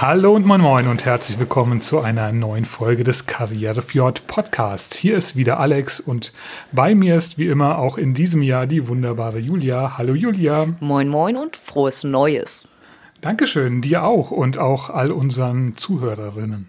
Hallo und moin moin und herzlich willkommen zu einer neuen Folge des Karrierefjord Podcasts. Hier ist wieder Alex und bei mir ist wie immer auch in diesem Jahr die wunderbare Julia. Hallo Julia. Moin moin und frohes Neues. Dankeschön, dir auch und auch all unseren Zuhörerinnen.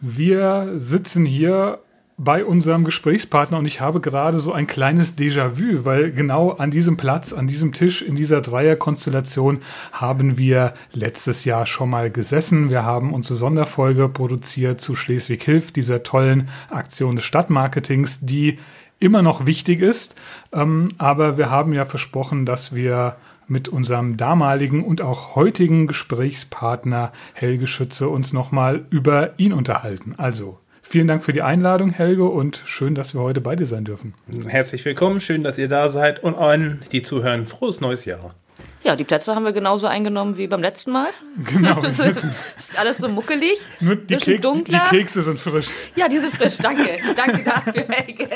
Wir sitzen hier bei unserem Gesprächspartner und ich habe gerade so ein kleines Déjà-vu, weil genau an diesem Platz, an diesem Tisch, in dieser Dreierkonstellation haben wir letztes Jahr schon mal gesessen. Wir haben unsere Sonderfolge produziert zu Schleswig Hilft, dieser tollen Aktion des Stadtmarketings, die immer noch wichtig ist. Ähm, aber wir haben ja versprochen, dass wir mit unserem damaligen und auch heutigen Gesprächspartner Helge Schütze uns nochmal über ihn unterhalten. Also Vielen Dank für die Einladung, Helge, und schön, dass wir heute bei dir sein dürfen. Herzlich willkommen, schön, dass ihr da seid und allen, die zuhören, frohes neues Jahr. Ja, die Plätze haben wir genauso eingenommen wie beim letzten Mal. Genau. das ist alles so muckelig. Nur die, Kek die Kekse sind frisch. Ja, die sind frisch. Danke. Danke dafür, Helge.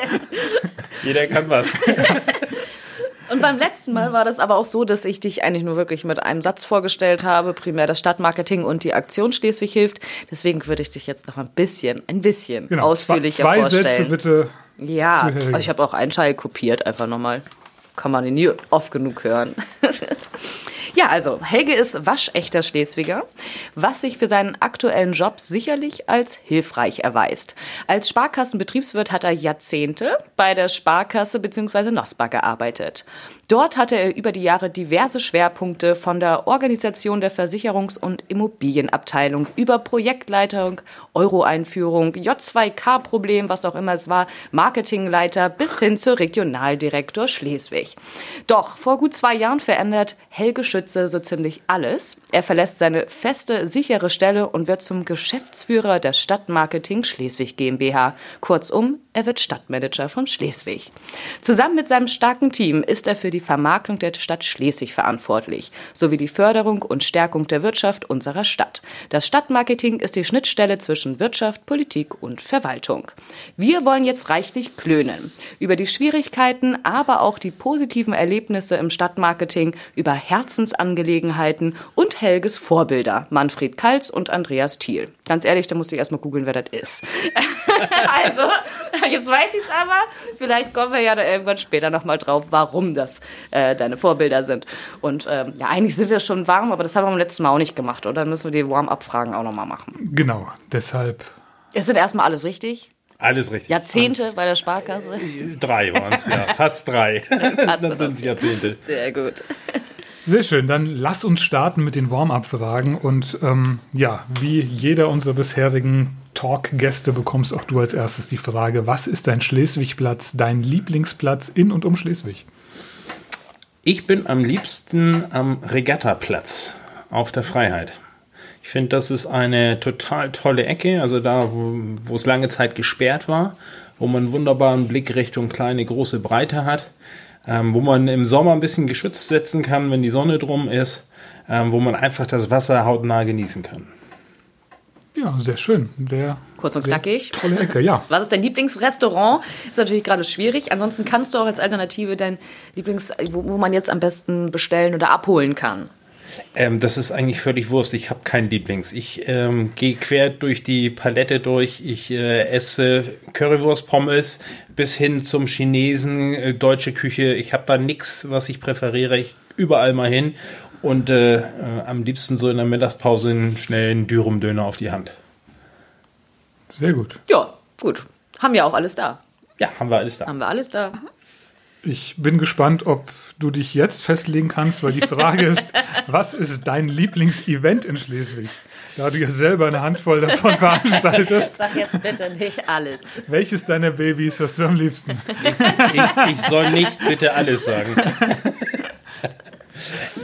Jeder kann was. Und beim letzten Mal war das aber auch so, dass ich dich eigentlich nur wirklich mit einem Satz vorgestellt habe, primär das Stadtmarketing und die Aktion Schleswig hilft. Deswegen würde ich dich jetzt noch ein bisschen, ein bisschen genau. ausführlicher zwei vorstellen. Sätze bitte. Ja, ich habe auch einen Scheil kopiert, einfach nochmal. Kann man ihn nie oft genug hören. Ja, also Helge ist waschechter Schleswiger, was sich für seinen aktuellen Job sicherlich als hilfreich erweist. Als Sparkassenbetriebswirt hat er Jahrzehnte bei der Sparkasse bzw. NOSPA gearbeitet. Dort hatte er über die Jahre diverse Schwerpunkte von der Organisation der Versicherungs- und Immobilienabteilung über Projektleitung, Euro-Einführung, J2K-Problem, was auch immer es war, Marketingleiter bis hin zur Regionaldirektor Schleswig. Doch vor gut zwei Jahren verändert Helge Schütze so ziemlich alles. Er verlässt seine feste, sichere Stelle und wird zum Geschäftsführer der Stadtmarketing Schleswig GmbH. Kurzum, er wird Stadtmanager von Schleswig. Zusammen mit seinem starken Team ist er für die Vermarktung der Stadt Schleswig verantwortlich, sowie die Förderung und Stärkung der Wirtschaft unserer Stadt. Das Stadtmarketing ist die Schnittstelle zwischen Wirtschaft, Politik und Verwaltung. Wir wollen jetzt reichlich klönen über die Schwierigkeiten, aber auch die positiven Erlebnisse im Stadtmarketing, über Herzensangelegenheiten und Helges Vorbilder, Manfred Kals und Andreas Thiel. Ganz ehrlich, da muss ich erstmal googeln, wer das ist. also, Jetzt weiß ich es aber. Vielleicht kommen wir ja da irgendwann später nochmal drauf, warum das äh, deine Vorbilder sind. Und ähm, ja, eigentlich sind wir schon warm, aber das haben wir beim letzten Mal auch nicht gemacht, oder? Dann müssen wir die Warm-up-Fragen auch nochmal machen. Genau, deshalb. Es sind erstmal alles richtig. Alles richtig. Jahrzehnte bei der Sparkasse? Drei waren es, ja. Fast drei. Dann sind es Jahrzehnte. Sehr gut. Sehr schön, dann lass uns starten mit den Warm-up-Fragen. Und ähm, ja, wie jeder unserer bisherigen Talk-Gäste bekommst auch du als erstes die Frage, was ist dein Schleswig-Platz, dein Lieblingsplatz in und um Schleswig? Ich bin am liebsten am Regattaplatz auf der Freiheit. Ich finde, das ist eine total tolle Ecke, also da, wo, es lange Zeit gesperrt war, wo man wunderbaren Blick Richtung kleine, große Breite hat ähm, wo man im Sommer ein bisschen geschützt setzen kann, wenn die Sonne drum ist, ähm, wo man einfach das Wasser hautnah genießen kann. Ja, sehr schön. Sehr, Kurz und knackig. Tolle Ecke, ja. Was ist dein Lieblingsrestaurant? Ist natürlich gerade schwierig. Ansonsten kannst du auch als Alternative dein Lieblings, wo, wo man jetzt am besten bestellen oder abholen kann. Ähm, das ist eigentlich völlig Wurst. Ich habe keinen Lieblings. Ich ähm, gehe quer durch die Palette durch. Ich äh, esse Currywurst, Pommes bis hin zum Chinesen, äh, deutsche Küche. Ich habe da nichts, was ich präferiere. Ich überall mal hin und äh, äh, am liebsten so in der Mittagspause einen schnellen Dürumdöner auf die Hand. Sehr gut. Ja, gut. Haben wir auch alles da. Ja, haben wir alles da. Haben wir alles da. Ich bin gespannt, ob du dich jetzt festlegen kannst, weil die Frage ist, was ist dein Lieblingsevent in Schleswig? Da du ja selber eine Handvoll davon veranstaltest. Sag jetzt bitte nicht alles. Welches deiner Babys hast du am liebsten? Ich, ich, ich soll nicht bitte alles sagen.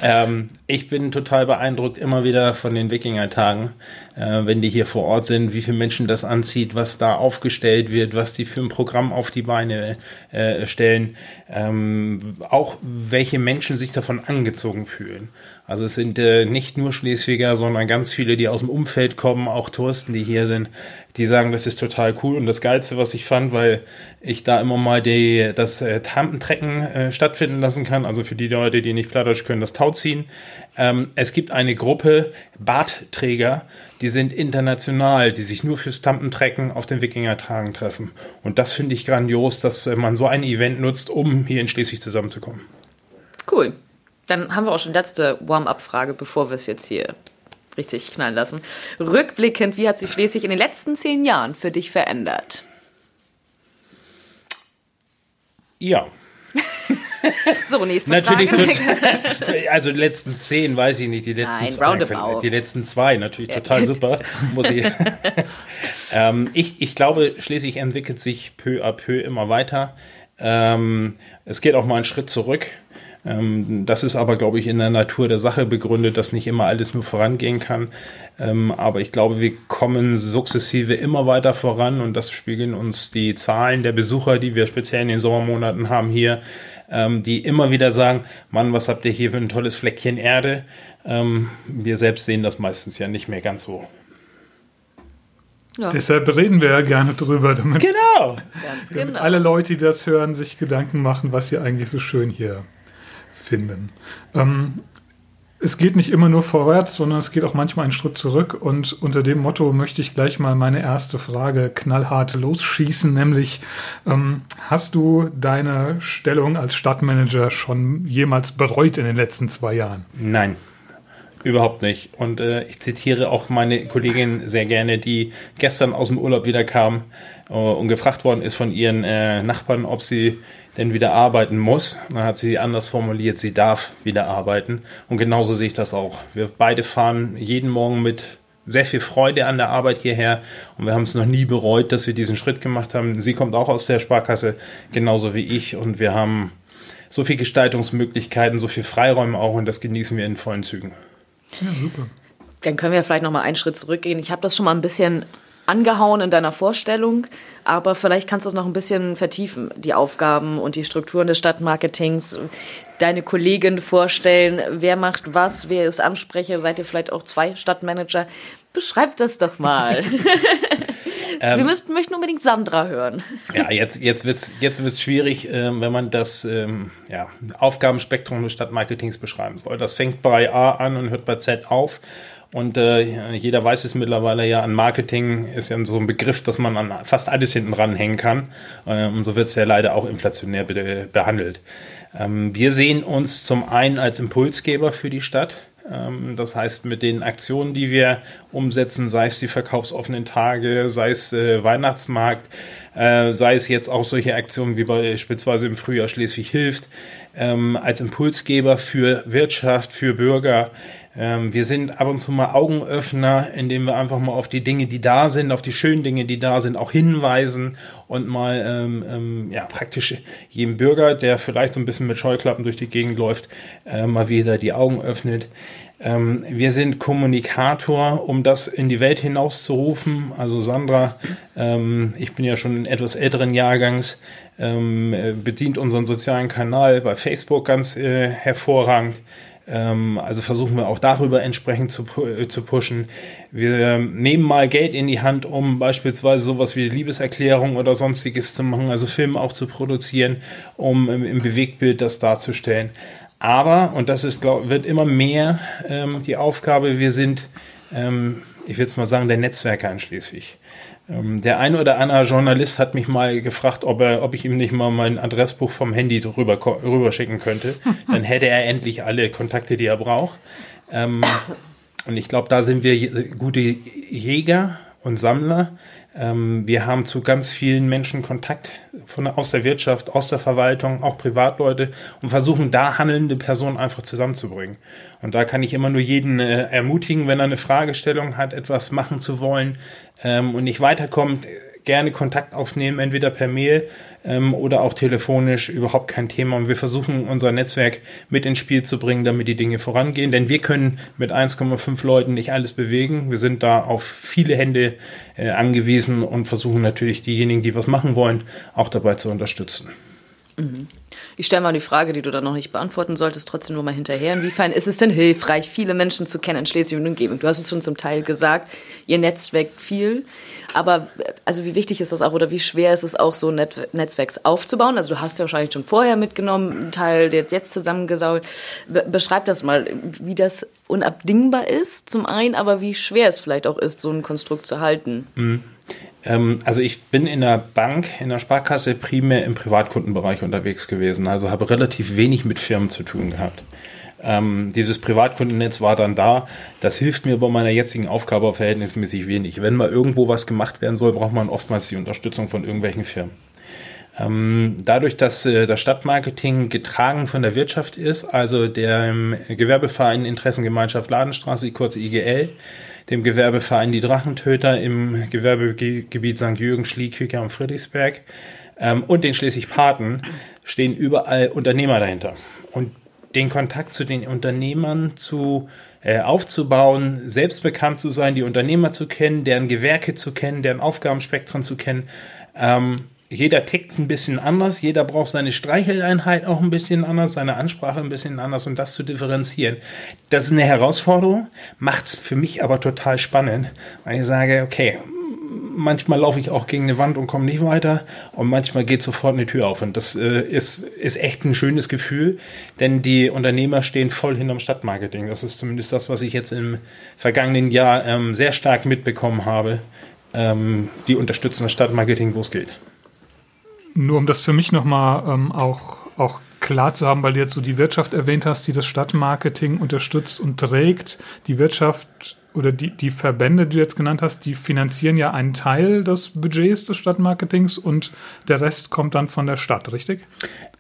ähm, ich bin total beeindruckt immer wieder von den Wikingertagen. äh, wenn die hier vor Ort sind, wie viele Menschen das anzieht, was da aufgestellt wird, was die für ein Programm auf die Beine äh, stellen, ähm, auch welche Menschen sich davon angezogen fühlen. Also es sind äh, nicht nur Schleswiger, sondern ganz viele, die aus dem Umfeld kommen, auch Touristen, die hier sind, die sagen, das ist total cool. Und das Geilste, was ich fand, weil ich da immer mal die, das äh, Tampentrecken äh, stattfinden lassen kann, also für die Leute, die nicht Plattdeutsch können, das Tau ziehen. Ähm, es gibt eine Gruppe Bartträger, die sind international, die sich nur fürs Tampentrecken auf den Wikingertagen treffen. Und das finde ich grandios, dass äh, man so ein Event nutzt, um hier in Schleswig zusammenzukommen. Cool. Dann haben wir auch schon letzte Warm-up-Frage, bevor wir es jetzt hier richtig knallen lassen. Rückblickend, wie hat sich Schleswig in den letzten zehn Jahren für dich verändert? Ja. so, nächste natürlich Frage. also die letzten zehn weiß ich nicht, die letzten Nein, zwei. roundabout. Die letzten zwei, natürlich Ja. total super. Muss ich. ähm, ich. Ich glaube, Schleswig entwickelt sich peu à peu immer weiter. Ähm, es geht auch mal einen Schritt zurück. Ähm, das ist aber, glaube ich, in der Natur der Sache begründet, dass nicht immer alles nur vorangehen kann. Ähm, aber ich glaube, wir kommen sukzessive immer weiter voran und das spiegeln uns die Zahlen der Besucher, die wir speziell in den Sommermonaten haben hier, ähm, die immer wieder sagen, Mann, was habt ihr hier für ein tolles Fleckchen Erde? Ähm, wir selbst sehen das meistens ja nicht mehr ganz so. Ja, Deshalb reden wir ja gerne drüber, damit, Genau. damit genau. alle Leute, die das hören, sich Gedanken machen, was sie eigentlich so schön hier finden. Ähm, es geht nicht immer nur vorwärts, sondern es geht auch manchmal einen Schritt zurück. Und unter dem Motto möchte ich gleich mal meine erste Frage knallhart losschießen, nämlich ähm, hast du deine Stellung als Stadtmanager schon jemals bereut in den letzten zwei Jahren? Nein, überhaupt nicht. Und äh, ich zitiere auch meine Kollegin sehr gerne, die gestern aus dem Urlaub wieder kam äh, und gefragt worden ist von ihren äh, Nachbarn, ob sie denn wieder arbeiten muss. Dann hat sie anders formuliert, sie darf wieder arbeiten. Und genauso sehe ich das auch. Wir beide fahren jeden Morgen mit sehr viel Freude an der Arbeit hierher und wir haben es noch nie bereut, dass wir diesen Schritt gemacht haben. Sie kommt auch aus der Sparkasse, genauso wie ich und wir haben so viel Gestaltungsmöglichkeiten, so viel Freiräume auch und das genießen wir in vollen Zügen. Ja, super. Dann können wir vielleicht noch mal einen Schritt zurückgehen. Ich habe das schon mal ein bisschen angehauen in deiner Vorstellung, aber vielleicht kannst du es noch ein bisschen vertiefen, die Aufgaben und die Strukturen des Stadtmarketings, deine Kollegin vorstellen, wer macht was, wer ist Ansprecher, seid ihr vielleicht auch zwei Stadtmanager? Beschreib das doch mal. wir müssten, möchten unbedingt Sandra hören. Ja, jetzt, jetzt wird's jetzt wird's schwierig, ähm, wenn man das ähm, ja, Aufgabenspektrum des Stadtmarketings beschreiben soll. Das fängt bei A an und hört bei Z auf. Und äh, jeder weiß es mittlerweile ja, an Marketing ist ja so ein Begriff, dass man an fast alles hinten ranhängen kann. Äh, und so wird es ja leider auch inflationär be behandelt. Ähm, wir sehen uns zum einen als Impulsgeber für die Stadt. Ähm, Das heißt, mit den Aktionen, die wir umsetzen, sei es die verkaufsoffenen Tage, sei es äh, Weihnachtsmarkt, äh, sei es jetzt auch solche Aktionen wie beispielsweise im Frühjahr Schleswig hilft, ähm, als Impulsgeber für Wirtschaft, für Bürger. Ähm, wir sind ab und zu mal Augenöffner, indem wir einfach mal auf die Dinge, die da sind, auf die schönen Dinge, die da sind, auch hinweisen und mal ähm, ähm, ja, praktisch jedem Bürger, der vielleicht so ein bisschen mit Scheuklappen durch die Gegend läuft, äh, mal wieder die Augen öffnet. Ähm, wir sind Kommunikator, um das in die Welt hinauszurufen. Also Sandra, ähm, ich bin ja schon in etwas älteren Jahrgangs, ähm, äh, bedient unseren sozialen Kanal bei Facebook ganz äh, hervorragend. Ähm, also versuchen wir auch darüber entsprechend zu, äh, zu pushen. Wir nehmen mal Geld in die Hand, um beispielsweise sowas wie Liebeserklärung oder sonstiges zu machen, also Filme auch zu produzieren, um im, im Bewegtbild das darzustellen. Aber, und das ist, glaub, wird immer mehr ähm, die Aufgabe, wir sind, ähm, ich will es mal sagen, der Netzwerker in Schleswig. Ähm, der eine oder andere Journalist hat mich mal gefragt, ob, er, ob ich ihm nicht mal mein Adressbuch vom Handy rüber, rüberschicken könnte. Dann hätte er endlich alle Kontakte, die er braucht. Ähm, und ich glaube, da sind wir je- gute Jäger und Sammler. Ähm, wir haben zu ganz vielen Menschen Kontakt von, aus der Wirtschaft, aus der Verwaltung, auch Privatleute und versuchen da handelnde Personen einfach zusammenzubringen. Und da kann ich immer nur jeden äh, ermutigen, wenn er eine Fragestellung hat, etwas machen zu wollen ähm, und nicht weiterkommt, gerne Kontakt aufnehmen, entweder per Mail ähm, oder auch telefonisch, überhaupt kein Thema. Und wir versuchen unser Netzwerk mit ins Spiel zu bringen, damit die Dinge vorangehen. Denn wir können mit 1,5 Leuten nicht alles bewegen. Wir sind da auf viele Hände äh, angewiesen und versuchen natürlich diejenigen, die was machen wollen, auch dabei zu unterstützen. Mhm. Ich stelle mal die Frage, die du dann noch nicht beantworten solltest, trotzdem nur mal hinterher. Inwiefern ist es denn hilfreich, viele Menschen zu kennen in Schleswig und Umgebung? Du hast es schon zum Teil gesagt, ihr netzwerkt viel. Aber also wie wichtig ist das auch oder wie schwer ist es auch, so Net Netzwerks aufzubauen? Also du hast ja wahrscheinlich schon vorher mitgenommen, einen Teil der jetzt zusammengesault. Be beschreib das mal, wie das unabdingbar ist zum einen, aber wie schwer es vielleicht auch ist, so ein Konstrukt zu halten. Mhm. Ähm, also ich bin in der Bank, in der Sparkasse primär im Privatkundenbereich unterwegs gewesen, also habe relativ wenig mit Firmen zu tun gehabt. Ähm, dieses Privatkundennetz war dann da. Das hilft mir bei meiner jetzigen Aufgabe verhältnismäßig wenig. Wenn mal irgendwo was gemacht werden soll, braucht man oftmals die Unterstützung von irgendwelchen Firmen. Ähm, dadurch, dass äh, das Stadtmarketing getragen von der Wirtschaft ist, also der Gewerbeverein Interessengemeinschaft Ladenstraße, die kurze IGL, dem Gewerbeverein Die Drachentöter im Gewerbegebiet St. Jürgen, Schlieküker und Friedrichsberg ähm, und den Schleswig-Paten stehen überall Unternehmer dahinter. Und den Kontakt zu den Unternehmern zu äh, aufzubauen, selbst bekannt zu sein, die Unternehmer zu kennen, deren Gewerke zu kennen, deren Aufgabenspektren zu kennen, ähm, jeder tickt ein bisschen anders, jeder braucht seine Streicheleinheit auch ein bisschen anders, seine Ansprache ein bisschen anders und das zu differenzieren. Das ist eine Herausforderung, macht es für mich aber total spannend, weil ich sage, okay, manchmal laufe ich auch gegen eine Wand und komme nicht weiter und manchmal geht sofort eine Tür auf und das äh, ist, ist echt ein schönes Gefühl, denn die Unternehmer stehen voll hinterm Stadtmarketing. Das ist zumindest das, was ich jetzt im vergangenen Jahr ähm, sehr stark mitbekommen habe. Ähm, die unterstützen das Stadtmarketing, wo es geht. Nur um das für mich nochmal ähm, auch, auch klar zu haben, weil du jetzt so die Wirtschaft erwähnt hast, die das Stadtmarketing unterstützt und trägt. Die Wirtschaft oder die, die Verbände, die du jetzt genannt hast, die finanzieren ja einen Teil des Budgets des Stadtmarketings und der Rest kommt dann von der Stadt, richtig?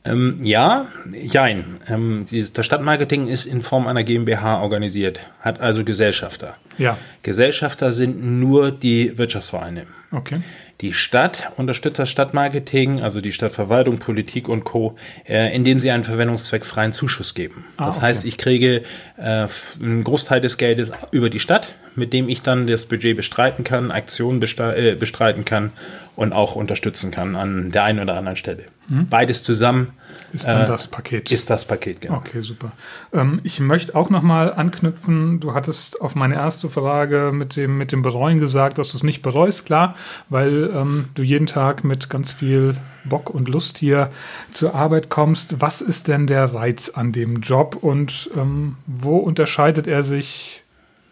Ähm, ja, jein. Ähm, die, das Stadtmarketing ist in Form einer GmbH organisiert, hat also Gesellschafter. Ja. Gesellschafter sind nur die Wirtschaftsvereine. Okay. Die Stadt unterstützt das Stadtmarketing, also die Stadtverwaltung, Politik und Co., äh, indem sie einen verwendungszweckfreien Zuschuss geben. Ah, das okay. heißt, ich kriege äh, einen Großteil des Geldes über die Stadt, mit dem ich dann das Budget bestreiten kann, Aktionen äh, bestreiten kann und auch unterstützen kann an der einen oder anderen Stelle. Hm? Beides zusammen ist dann äh, das Paket. Ist das Paket, genau. Okay, super. Ähm, ich möchte auch nochmal anknüpfen. Du hattest auf meine erste Frage mit dem, mit dem Bereuen gesagt, dass du es nicht bereust, klar, weil ähm, du jeden Tag mit ganz viel Bock und Lust hier zur Arbeit kommst. Was ist denn der Reiz an dem Job und ähm, wo unterscheidet er sich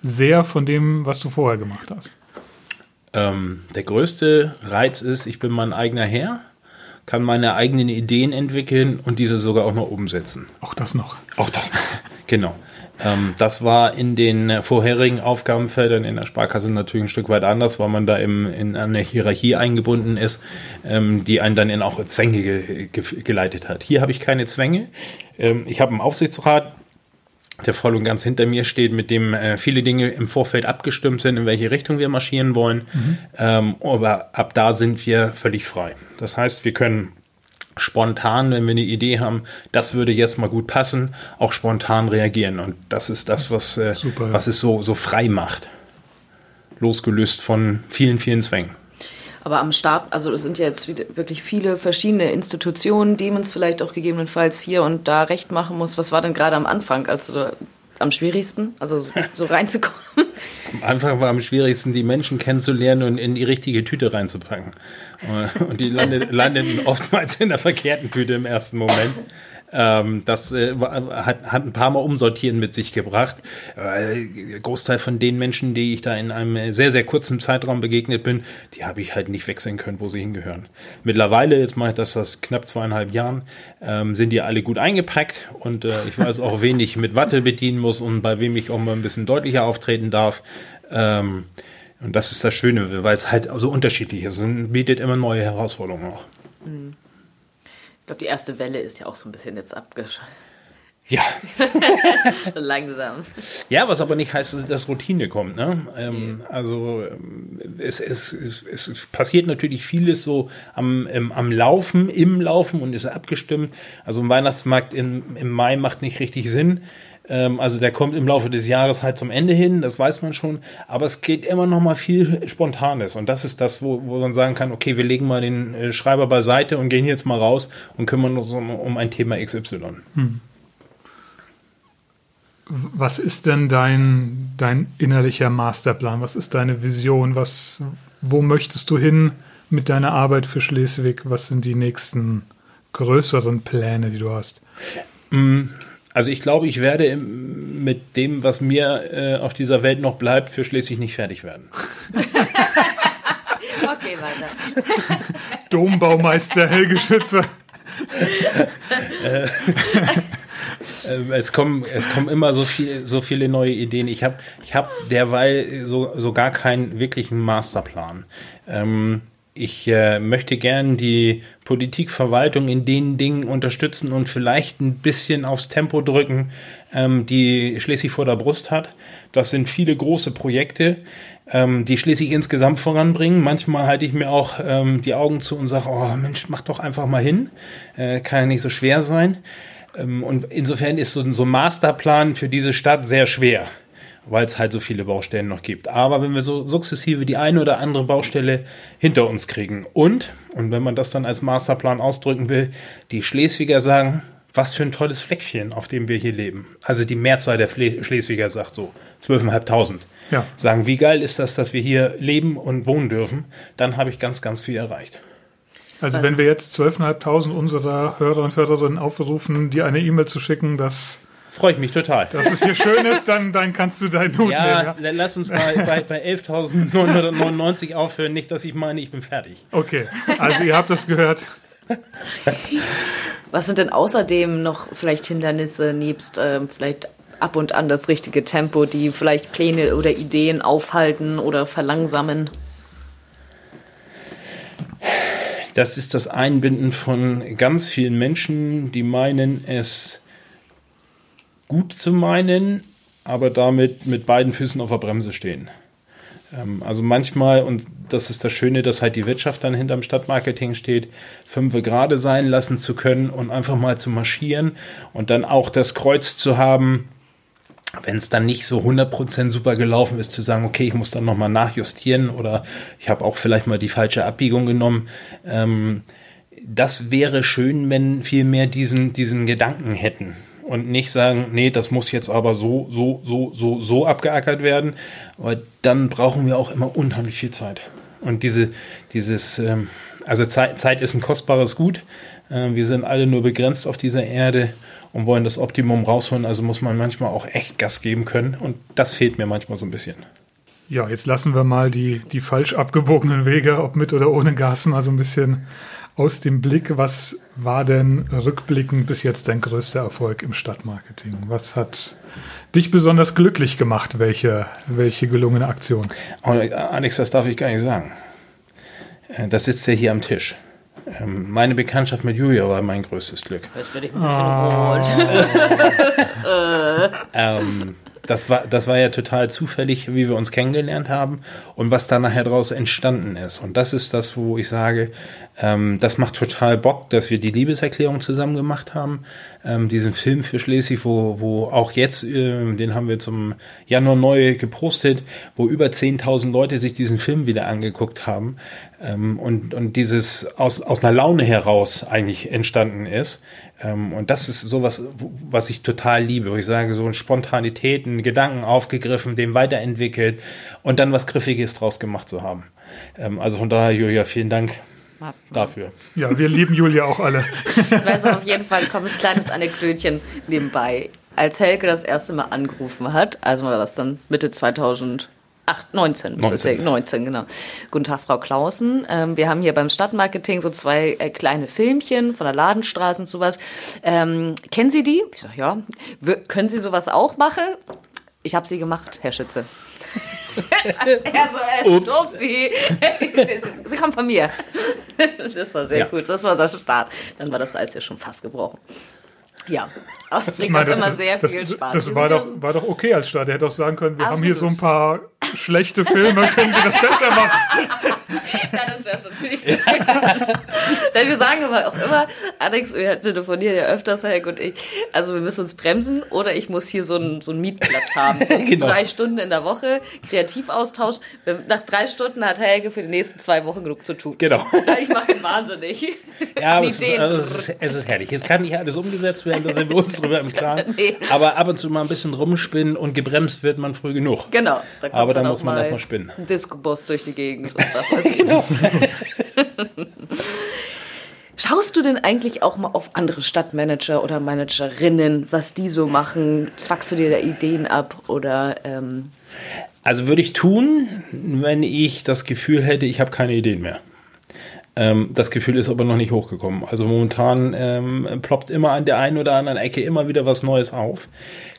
sehr von dem, was du vorher gemacht hast? Ähm, der größte Reiz ist, ich bin mein eigener Herr, kann meine eigenen Ideen entwickeln und diese sogar auch noch umsetzen. Auch das noch. Auch das noch. genau. Ähm, das war in den vorherigen Aufgabenfeldern in der Sparkasse natürlich ein Stück weit anders, weil man da im, in eine Hierarchie eingebunden ist, ähm, die einen dann in auch Zwänge ge ge geleitet hat. Hier habe ich keine Zwänge. Ähm, ich habe einen Aufsichtsrat, der voll und ganz hinter mir steht, mit dem äh, viele Dinge im Vorfeld abgestimmt sind, in welche Richtung wir marschieren wollen. Mhm. Ähm, aber ab da sind wir völlig frei. Das heißt, wir können spontan, wenn wir eine Idee haben, das würde jetzt mal gut passen, auch spontan reagieren. Und das ist das, was, äh, Super, ja. was es so, so frei macht. Losgelöst von vielen, vielen Zwängen. Aber am Start, also es sind ja jetzt wirklich viele verschiedene Institutionen, die man es vielleicht auch gegebenenfalls hier und da recht machen muss. Was war denn gerade am Anfang, also am schwierigsten, also so, so reinzukommen? Am Anfang war am schwierigsten, die Menschen kennenzulernen und in die richtige Tüte reinzupacken. Und die landeten oftmals in der verkehrten Tüte im ersten Moment. Ähm, das äh, hat, hat ein paar Mal Umsortieren mit sich gebracht. Äh, Großteil von den Menschen, die ich da in einem sehr, sehr kurzen Zeitraum begegnet bin, die habe ich halt nicht wechseln können, wo sie hingehören. Mittlerweile, jetzt mache ich das seit knapp zweieinhalb Jahren, ähm, sind die alle gut eingepackt und äh, ich weiß auch, wen ich mit Watte bedienen muss und bei wem ich auch mal ein bisschen deutlicher auftreten darf. Ähm, und das ist das Schöne, weil es halt so unterschiedlich ist und bietet immer neue Herausforderungen auch. Mhm. Ich glaube, die erste Welle ist ja auch so ein bisschen jetzt abgeschlossen. Ja. Langsam. Ja, was aber nicht heißt, dass Routine kommt. Ne? Ähm, also ähm, es, es, es, es passiert natürlich vieles so am, ähm, am Laufen, im Laufen und ist abgestimmt. Also ein Weihnachtsmarkt in, im Mai macht nicht richtig Sinn. Ähm, also der kommt im Laufe des Jahres halt zum Ende hin, das weiß man schon. Aber es geht immer noch mal viel Spontanes. Und das ist das, wo, wo man sagen kann, okay, wir legen mal den äh, Schreiber beiseite und gehen jetzt mal raus und kümmern uns um, um ein Thema XY. Hm. Was ist denn dein, dein innerlicher Masterplan? Was ist deine Vision? Was, wo möchtest du hin mit deiner Arbeit für Schleswig? Was sind die nächsten größeren Pläne, die du hast? Mm, also ich glaube, ich werde mit dem, was mir äh, auf dieser Welt noch bleibt, für Schleswig nicht fertig werden. okay, weiter. Dombaumeister Helge Schütze. äh, ähm, es, kommen, es kommen immer so, viel, so viele neue Ideen. Ich habe ich hab derweil so, so gar keinen wirklichen Masterplan. Ähm, ich äh, möchte gern die Politikverwaltung in den Dingen unterstützen und vielleicht ein bisschen aufs Tempo drücken, ähm, die Schleswig vor der Brust hat. Das sind viele große Projekte, ähm, die Schleswig insgesamt voranbringen. Manchmal halte ich mir auch ähm, die Augen zu und sage, oh Mensch, mach doch einfach mal hin. Äh, kann ja nicht so schwer sein. Ähm, und insofern ist so, ein Masterplan für diese Stadt sehr schwer, weil es halt so viele Baustellen noch gibt. Aber wenn wir so sukzessive die eine oder andere Baustelle hinter uns kriegen und, und wenn man das dann als Masterplan ausdrücken will, die Schleswiger sagen, was für ein tolles Fleckchen, auf dem wir hier leben. Also die Mehrzahl der Schleswiger sagt so, 12.500. Ja. Sagen, wie geil ist das, dass wir hier leben und wohnen dürfen, dann habe ich ganz, ganz viel erreicht. Also wenn wir jetzt 12.500 unserer Hörer und Hörerinnen aufrufen, dir eine E-Mail zu schicken, dass Freue ich mich total. Dass es hier schön ist, dann, dann kannst du deinen Hut ja, nehmen. Ja, lass uns bei, bei, bei 11.999 aufhören. Nicht, dass ich meine, ich bin fertig. Okay, also ihr habt das gehört. Was sind denn außerdem noch vielleicht Hindernisse, nebst ähm, vielleicht ab und an das richtige Tempo, die vielleicht Pläne oder Ideen aufhalten oder verlangsamen? Das ist das Einbinden von ganz vielen Menschen, die meinen, es gut zu meinen, aber damit mit beiden Füßen auf der Bremse stehen. Ähm, also manchmal, und das ist das Schöne, dass halt die Wirtschaft dann hinterm Stadtmarketing steht, fünfe gerade sein lassen zu können und einfach mal zu marschieren und dann auch das Kreuz zu haben, wenn es dann nicht so 100% super gelaufen ist, zu sagen, okay, ich muss dann nochmal nachjustieren oder ich habe auch vielleicht mal die falsche Abbiegung genommen. Ähm, das wäre schön, wenn viel mehr diesen, diesen Gedanken hätten und nicht sagen, nee, das muss jetzt aber so, so, so, so, so abgeackert werden, weil dann brauchen wir auch immer unheimlich viel Zeit. Und diese, dieses, ähm, also Zeit, Zeit ist ein kostbares Gut. Äh, wir sind alle nur begrenzt auf dieser Erde und wollen das Optimum rausholen. Also muss man manchmal auch echt Gas geben können. Und das fehlt mir manchmal so ein bisschen. Ja, jetzt lassen wir mal die, die falsch abgebogenen Wege, ob mit oder ohne Gas, mal so ein bisschen aus dem Blick. Was war denn rückblickend bis jetzt dein größter Erfolg im Stadtmarketing? Was hat dich besonders glücklich gemacht? Welche, welche gelungene Aktion? Oh, Alex, das darf ich gar nicht sagen. Äh, das sitzt ja hier am Tisch. Ähm, meine Bekanntschaft mit Julia war mein größtes Glück. Das würde ich ein bisschen oh. rot. ähm, das war, das war ja total zufällig, wie wir uns kennengelernt haben und was da nachher daraus entstanden ist. Und das ist das, wo ich sage, ähm, das macht total Bock, dass wir die Liebeserklärung zusammen gemacht haben. Ähm, diesen Film für Schleswig, wo, wo auch jetzt, äh, den haben wir zum Januar neu gepostet, wo über 10.000 Leute sich diesen Film wieder angeguckt haben. Ähm, und, und dieses aus, aus einer Laune heraus eigentlich entstanden ist. Ähm, und das ist sowas, was ich total liebe, wo ich sage, so eine Spontanität, einen Gedanken aufgegriffen, den weiterentwickelt und dann was Griffiges draus gemacht zu haben. Ähm, also von daher, Julia, vielen Dank dafür. Ja, wir lieben Julia auch alle. ich weiß auf jeden Fall, kommt ein kleines Anekdötchen nebenbei. Als Helge das erste Mal angerufen hat, also war das dann Mitte 2000, 8, 19, 19. 19, genau. Guten Tag, Frau Klausen. Ähm, wir haben hier beim Stadtmarketing so zwei äh, kleine Filmchen von der Ladenstraße und sowas. Ähm, kennen Sie die? Ich sage, ja. W können Sie sowas auch machen? Ich habe sie gemacht, Herr Schütze. er so, äh, Ups. Sie. sie kommt von mir. das war sehr ja. cool. Das war der Start. Dann war das Salz ja schon fast gebrochen. Ja, Ausblick meine, hat immer sehr das, viel Spaß. Das, das war, doch, war doch okay als Start. Er hätte auch sagen können, wir Absolut. haben hier so ein paar schlechte Filme, können wir das besser machen. ja, das wäre natürlich. Denn wir sagen aber auch immer, Alex, wir telefonieren ja öfters, Herr und ich, also wir müssen uns bremsen oder ich muss hier so einen, so einen Mietplatz haben. So genau. Drei Stunden in der Woche, Kreativaustausch. Nach drei Stunden hat Helge für die nächsten zwei Wochen genug zu tun. Genau. Ich mache ihn wahnsinnig. Ja, aber es ist, also es, ist, es ist herrlich. Es kann nicht alles umgesetzt werden, da sind wir uns drüber im Klaren. nee. Aber ab und zu mal ein bisschen rumspinnen und gebremst wird man früh genug. Genau. Da aber dann muss man erstmal spinnen. Disco-Bus durch die Gegend. Und weiß genau. Schaust du denn eigentlich auch mal auf andere Stadtmanager oder Managerinnen, was die so machen? Zwackst du dir da Ideen ab oder? Ähm also würde ich tun, wenn ich das Gefühl hätte, ich habe keine Ideen mehr. Ähm, das Gefühl ist aber noch nicht hochgekommen. Also momentan ähm, ploppt immer an der einen oder anderen Ecke immer wieder was Neues auf.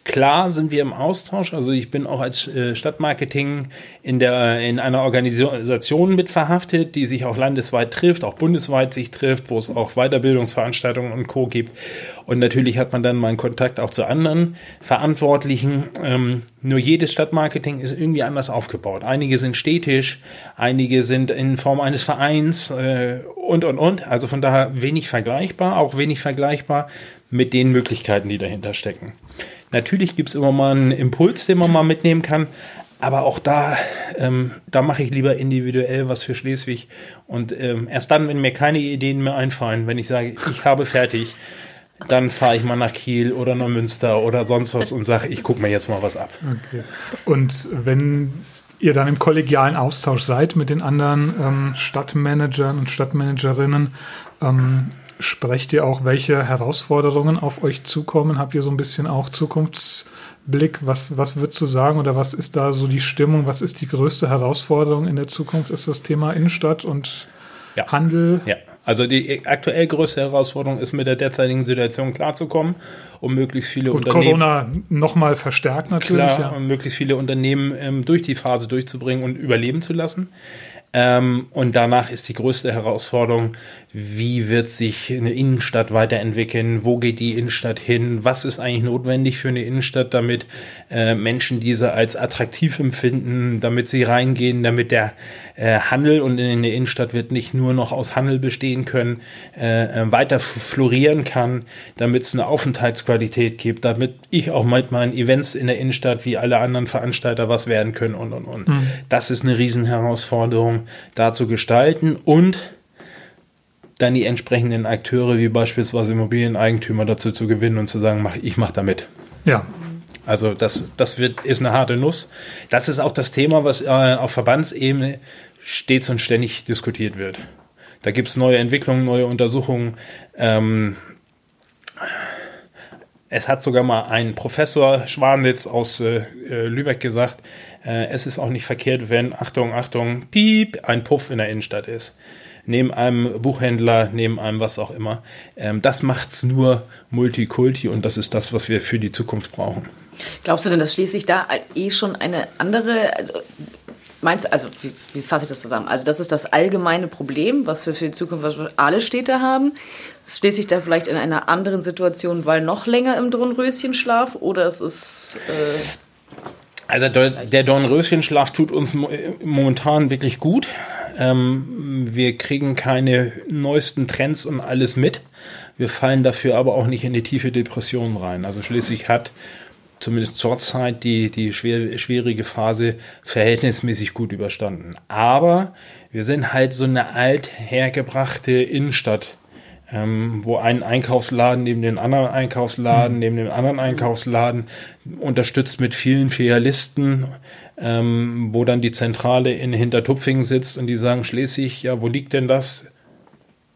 Klar sind wir im Austausch. Also ich bin auch als äh, Stadtmarketing in der in einer Organisation mit verhaftet, die sich auch landesweit trifft, auch bundesweit sich trifft, wo es auch Weiterbildungsveranstaltungen und Co. gibt. Und natürlich hat man dann mal einen Kontakt auch zu anderen Verantwortlichen. Ähm, nur jedes Stadtmarketing ist irgendwie anders aufgebaut. Einige sind städtisch, einige sind in Form eines Vereins äh, und und und. Also von daher wenig vergleichbar, auch wenig vergleichbar mit den Möglichkeiten, die dahinter stecken. Natürlich gibt es immer mal einen Impuls, den man mal mitnehmen kann. Aber auch da, ähm, da mache ich lieber individuell was für Schleswig. Und ähm, erst dann, wenn mir keine Ideen mehr einfallen, wenn ich sage, ich habe fertig, dann fahre ich mal nach Kiel oder nach Münster oder sonst was und sage, ich gucke mir jetzt mal was ab. Okay. Und wenn ihr dann im kollegialen Austausch seid mit den anderen ähm, Stadtmanagern und Stadtmanagerinnen, ähm, sprecht ihr auch, welche Herausforderungen auf euch zukommen? Habt ihr so ein bisschen auch Zukunftsblick? Was, was würdest du sagen oder was ist da so die Stimmung? Was ist die größte Herausforderung in der Zukunft? Ist das Thema Innenstadt und ja. Handel? Ja. Also die aktuell größte Herausforderung ist mit der derzeitigen Situation klarzukommen, um möglichst viele Gut, Unternehmen. Corona nochmal verstärkt natürlich. Klar, ja. um möglichst viele Unternehmen ähm, durch die Phase durchzubringen und überleben zu lassen. Ähm, und danach ist die größte Herausforderung, wie wird sich eine Innenstadt weiterentwickeln, wo geht die Innenstadt hin, was ist eigentlich notwendig für eine Innenstadt, damit äh, Menschen diese als attraktiv empfinden, damit sie reingehen, damit der äh, Handel und in der Innenstadt wird nicht nur noch aus Handel bestehen können, äh, äh weiter florieren kann, damit es eine Aufenthaltsqualität gibt, damit ich auch mit meinen Events in der Innenstadt wie alle anderen Veranstalter was werden können und und und. Mhm. Das ist eine Riesenherausforderung da zu gestalten und dann die entsprechenden Akteure wie beispielsweise Immobilieneigentümer dazu zu gewinnen und zu sagen, mach, ich mache damit. Ja. Also das, das wird, ist eine harte Nuss. Das ist auch das Thema, was äh, auf Verbandsebene stets und ständig diskutiert wird. Da gibt es neue Entwicklungen, neue Untersuchungen. Ähm, es hat sogar mal ein Professor Schwanitz aus äh, äh, Lübeck gesagt, äh, es ist auch nicht verkehrt, wenn, Achtung, Achtung, piep, ein Puff in der Innenstadt ist. Neben einem Buchhändler, neben einem was auch immer. Ähm, das macht's nur Multikulti und das ist das, was wir für die Zukunft brauchen. Glaubst du denn, dass schließlich da eh schon eine andere, also Meinst also wie, wie fasse ich das zusammen? Also das ist das allgemeine Problem, was wir für die Zukunft alle Städte haben. Steht sich da vielleicht in einer anderen Situation, weil noch länger im Dornröschenschlaf oder es ist äh, also der Dornröschenschlaf tut uns momentan wirklich gut. Ähm, wir kriegen keine neuesten Trends und alles mit. Wir fallen dafür aber auch nicht in die tiefe Depression rein. Also schließlich hat zumindest zurzeit die, die schwer, schwierige Phase verhältnismäßig gut überstanden. Aber wir sind halt so eine althergebrachte Innenstadt, ähm, wo ein Einkaufsladen neben dem anderen Einkaufsladen, mhm. neben dem anderen Einkaufsladen, unterstützt mit vielen Filialisten, ähm, wo dann die Zentrale in Hintertupfingen sitzt und die sagen, Schleswig, ja, wo liegt denn das?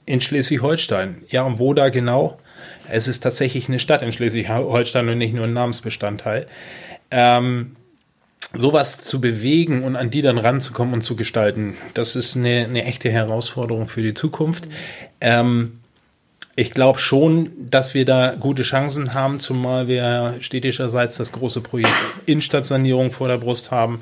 In Schleswig-Holstein. Ja, und wo da genau? Es ist tatsächlich eine Stadt in Schleswig-Holstein und nicht nur ein Namensbestandteil. Ähm, sowas zu bewegen und an die dann ranzukommen und zu gestalten, das ist eine, eine echte Herausforderung für die Zukunft. Ähm, ich glaube schon, dass wir da gute Chancen haben, zumal wir städtischerseits das große Projekt Innenstadtsanierung vor der Brust haben.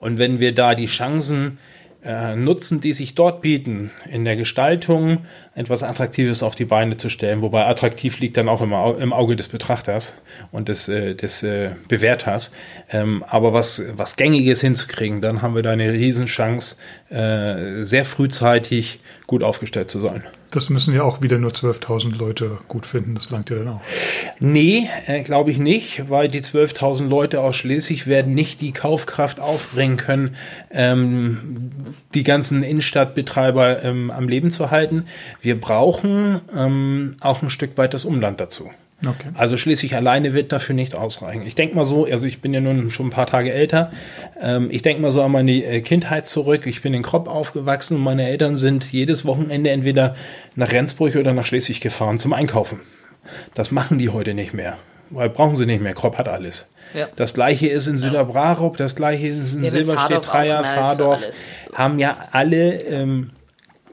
Und wenn wir da die Chancen äh, Nutzen, die sich dort bieten, in der Gestaltung etwas Attraktives auf die Beine zu stellen. Wobei attraktiv liegt dann auch im, im Auge des Betrachters und des, äh, des äh, Bewerters. Ähm, aber was, was Gängiges hinzukriegen, dann haben wir da eine Riesenchance, äh, sehr frühzeitig gut aufgestellt zu sein. Das müssen ja auch wieder nur 12.000 Leute gut finden. Das langt ja dann auch. Nee, äh, glaube ich nicht, weil die 12.000 Leute aus Schleswig werden nicht die Kaufkraft aufbringen können, ähm, die ganzen Innenstadtbetreiber ähm, am Leben zu halten. Wir brauchen ähm, auch ein Stück weit das Umland dazu. Okay. Also schließlich alleine wird dafür nicht ausreichen. Ich denke mal so, also ich bin ja nun schon ein paar Tage älter. Ähm, ich denke mal so an meine äh, Kindheit zurück. Ich bin in Kropp aufgewachsen und meine Eltern sind jedes Wochenende entweder nach Rendsburg oder nach Schleswig gefahren zum Einkaufen. Das machen die heute nicht mehr, weil brauchen sie nicht mehr. Kropp hat alles. Ja. Das gleiche ist in Süderbrarup, das gleiche ist in ja, Silberstedt, Dreier, Fahrdorf. Haben ja alle ähm,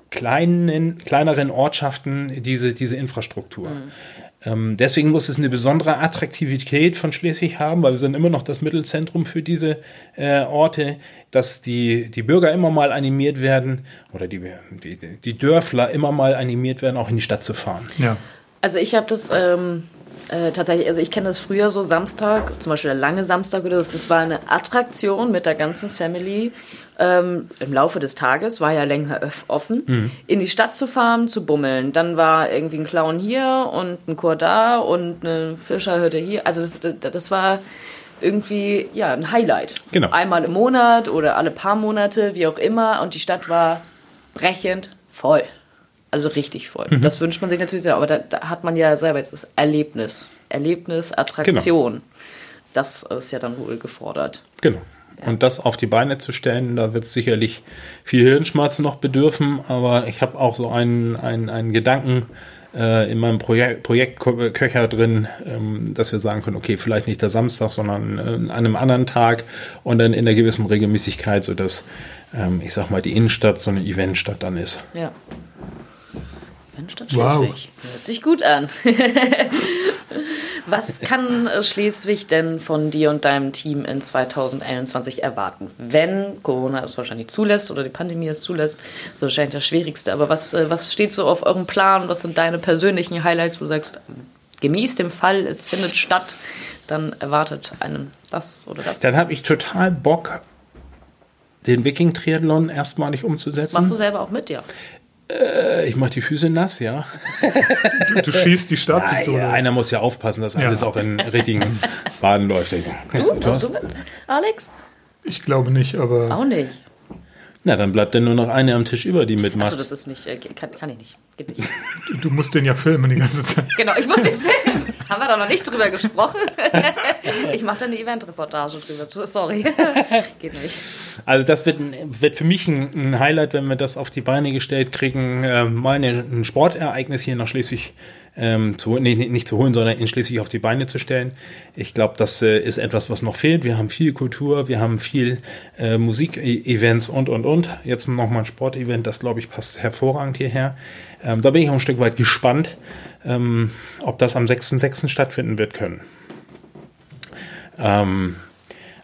kleinen, kleineren Ortschaften diese, diese Infrastruktur. Mhm. Ähm, deswegen muss es eine besondere Attraktivität von Schleswig haben, weil wir sind immer noch das Mittelzentrum für diese äh, Orte, dass die, die Bürger immer mal animiert werden oder die, die, die Dörfler immer mal animiert werden, auch in die Stadt zu fahren. Ja. Also ich habe das ähm, äh, tatsächlich, also ich kenne das früher so Samstag, zum Beispiel der lange Samstag oder das, das war eine Attraktion mit der ganzen Family. Ähm, Im Laufe des Tages war ja länger offen, mhm. in die Stadt zu fahren, zu bummeln. Dann war irgendwie ein Clown hier und ein Chor da und eine Fischerhütte hier. Also das, das war irgendwie ja ein Highlight. Genau. Einmal im Monat oder alle paar Monate, wie auch immer. Und die Stadt war brechend voll. Also richtig voll. Mhm. Das wünscht man sich natürlich sehr, aber da, da, hat man ja selber jetzt das Erlebnis. Erlebnis, Attraktion. Genau. Das ist ja dann wohl gefordert. Genau. Ja. Und das auf die Beine zu stellen, da wird es sicherlich viel Hirnschmerz noch bedürfen, aber ich habe auch so einen, einen, einen Gedanken äh, in meinem Projekt, Projektköcher drin, ähm, dass wir sagen können, okay, vielleicht nicht der Samstag, sondern äh, an einem anderen Tag und dann in einer gewissen Regelmäßigkeit, sodass, ähm, ich sag mal, die Innenstadt so eine Eventstadt dann ist. Ja. Stadt Schleswig. Wow. Hört sich gut an. Was kann äh, Schleswig denn von dir und deinem Team in 2021 erwarten? Wenn Corona es wahrscheinlich zulässt oder die Pandemie es zulässt, so wahrscheinlich das Schwierigste. Aber was, äh, was steht so auf eurem Plan? Was sind deine persönlichen Highlights, wo du sagst, gemäß dem Fall, es findet statt, dann erwartet einen das oder das? Dann habe ich total Bock, den Viking-Triathlon erstmalig umzusetzen. Machst du selber auch mit, ja? Äh, ich mache die Füße nass, ja. Du, du schießt die Stabpistole. Ja, einer muss ja aufpassen, dass alles ja. auch in richtigen Bahnen läuft. Du, du hast du mit, Alex? Ich glaube nicht, aber. Auch nicht. Na, dann bleibt dann nur noch eine am Tisch über, die mitmacht. Achso, das ist nicht, äh, kann, kann ich nicht. Geht nicht. Du musst den ja filmen die ganze Zeit. Genau, ich muss den filmen. Haben wir da noch nicht drüber gesprochen? ich mache da eine Eventreportage drüber. Sorry. Geht nicht. Also das wird, wird für mich ein, ein, Highlight, wenn wir das auf die Beine gestellt kriegen. Äh, mal eine, ein Sportereignis hier nach Schleswig ähm, zu, nee, nicht zu holen, sondern in Schleswig auf die Beine zu stellen. Ich glaube, das äh, ist etwas, was noch fehlt. Wir haben viel Kultur, wir haben viel äh, Musikevents und, und, und. Jetzt nochmal ein Sportevent, das, glaube ich, passt hervorragend hierher. Ähm, da bin ich auch ein Stück weit gespannt, ähm, ob das am 6.6. stattfinden wird können. Ähm,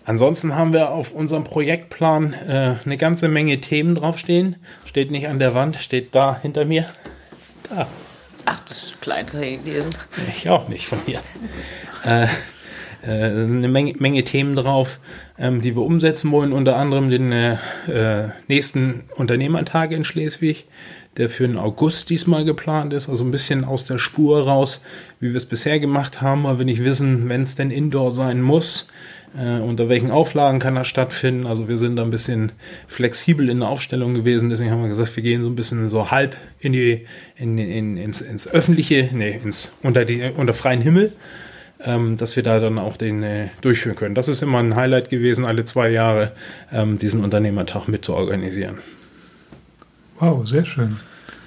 ansonsten haben wir auf unserem Projektplan äh, eine ganze Menge Themen draufstehen. Steht nicht an der Wand, steht da hinter mir. Da. Ach, das ist klein gelesen. Ich auch nicht von hier. äh, äh, eine Menge, Menge, Themen drauf, ähm, die wir umsetzen wollen. Unter anderem den äh, äh, nächsten Unternehmertag in Schleswig, der für den August diesmal geplant ist. Also ein bisschen aus der Spur raus, wie wir es bisher gemacht haben, weil wir nicht wissen, wenn es denn Indoor sein muss, äh, unter welchen Auflagen kann das stattfinden. Also wir sind da ein bisschen flexibel in der Aufstellung gewesen. Deswegen haben wir gesagt, wir gehen so ein bisschen so halb in die, in, in, ins, ins öffentliche, nee, ins, unter, die, unter freien Himmel. Ähm, dass wir da dann auch den äh, durchführen können. Das ist immer ein Highlight gewesen, alle zwei Jahre ähm, diesen Unternehmertag mit zu organisieren. Wow, sehr schön.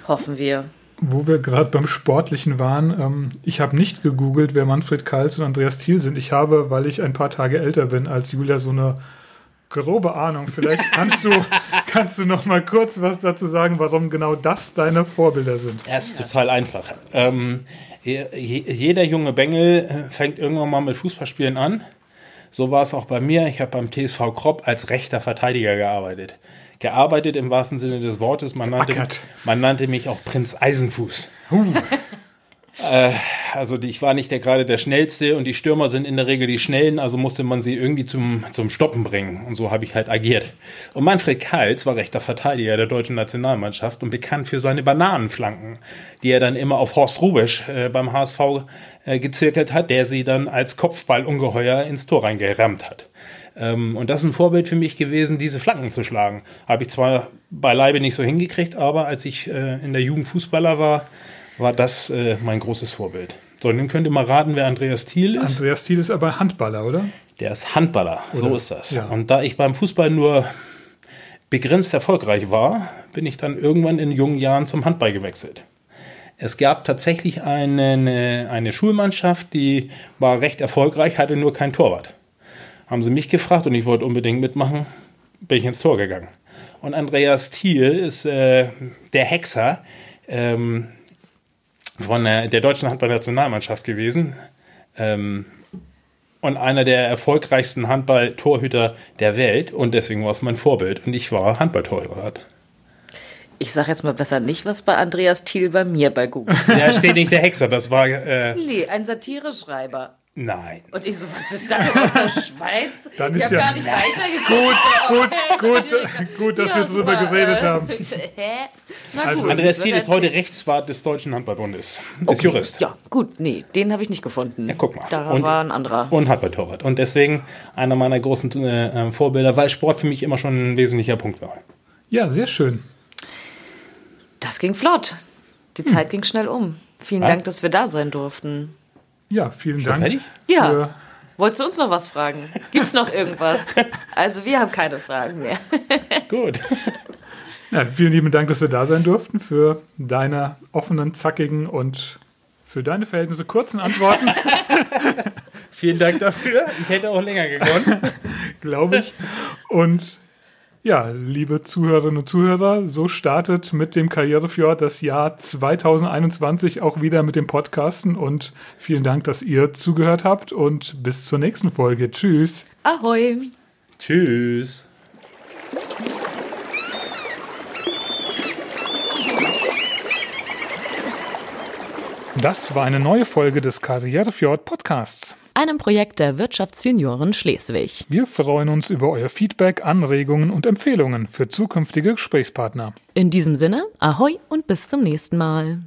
Hoffen wir wo wir gerade beim Sportlichen waren, ähm, ich habe nicht gegoogelt, wer Manfred Kals und Andreas Thiel sind. Ich habe, weil ich ein paar Tage älter bin als Julia, so eine grobe Ahnung. Vielleicht kannst du, kannst du noch mal kurz was dazu sagen, warum genau das deine Vorbilder sind. Ja, ist total einfach. Ähm, jeder junge Bengel äh, fängt irgendwann mal mit Fußballspielen an. So war es auch bei mir. Ich habe beim TSV Kropp als rechter Verteidiger gearbeitet gearbeitet im wahrsten Sinne des Wortes. Man nannte, man nannte mich auch Prinz Eisenfuß. Äh, also die, ich war nicht der, gerade der Schnellste und die Stürmer sind in der Regel die Schnellen, also musste man sie irgendwie zum, zum Stoppen bringen. Und so habe ich halt agiert. Und Manfred Kals war rechter Verteidiger der deutschen Nationalmannschaft und bekannt für seine Bananenflanken, die er dann immer auf Horst Rubisch äh, beim HSV äh, gezirkelt hat, der sie dann als Kopfballungeheuer ins Tor reingerammt hat. Ähm, und das ist ein Vorbild für mich gewesen, diese Flanken zu schlagen. Habe ich zwar beileibe nicht so hingekriegt, aber als ich äh, in der Jugend Fußballer war, war das äh, mein großes Vorbild. So, und dann könnt ihr mal raten, wer Andreas Thiel ist. Andreas Thiel ist aber Handballer, oder? Der ist Handballer, so ist das. ja. Und da ich beim Fußball nur begrenzt erfolgreich war, bin ich dann irgendwann in jungen Jahren zum Handball gewechselt. Es gab tatsächlich eine, eine, eine Schulmannschaft, die war recht erfolgreich, hatte nur kein Torwart. Haben sie mich gefragt und ich wollte unbedingt mitmachen, bin ich ins Tor gegangen. Und Andreas Thiel ist äh, der Hexer ähm, von der, der deutschen Handballnationalmannschaft gewesen. Ähm, und einer der erfolgreichsten Handball-Torhüter der Welt und deswegen war es mein Vorbild und ich war Handballtorwart. Ich sage jetzt mal besser nicht, was bei Andreas Thiel bei mir bei Google. Da steht nicht der Hexer, das war äh, Nee, ein Satireschreiber. Nein. Und ich so, was ist das aus der Schweiz? Dann ich ist habe ja- gar nicht weitergeguckt. Gut, gut, gut, dass Ja, wir drüber super, geredet äh, haben. Hä? Na Also, gut, Andreas Thiel ist heute Rechtswart des Deutschen Handballbundes. Ist Okay, Jurist. Ja, gut, nee, den habe ich nicht gefunden. Ja, guck mal. Da Und- war ein anderer. Und Handballtorwart. Und deswegen einer meiner großen äh, äh, Vorbilder, weil Sport für mich immer schon ein wesentlicher Punkt war. Ja, sehr schön. Das ging flott. Die Zeit ging schnell um. Vielen Ja. Dank, dass wir da sein durften. Ja, vielen Schon Dank. fertig? Ja. Für, Wolltest du uns noch was fragen? Gibt's noch irgendwas? Also wir haben keine Fragen mehr. Gut. ja, vielen lieben Dank, dass wir da sein durften, für deine offenen, zackigen und für deine Verhältnisse kurzen Antworten, Vielen Dank dafür. Ich hätte auch länger gekonnt. glaube ich. Und ja, liebe Zuhörerinnen und Zuhörer, so startet mit dem Karrierefjord das Jahr 2021 auch wieder mit dem Podcasten. Und vielen Dank, dass ihr zugehört habt und bis zur nächsten Folge. Tschüss. Ahoi! Tschüss. Das war eine neue Folge des Karrierefjord Podcasts. Einem Projekt der Wirtschaftsjunioren Schleswig. Wir freuen uns über euer Feedback, Anregungen und Empfehlungen für zukünftige Gesprächspartner. In diesem Sinne, Ahoi und bis zum nächsten Mal.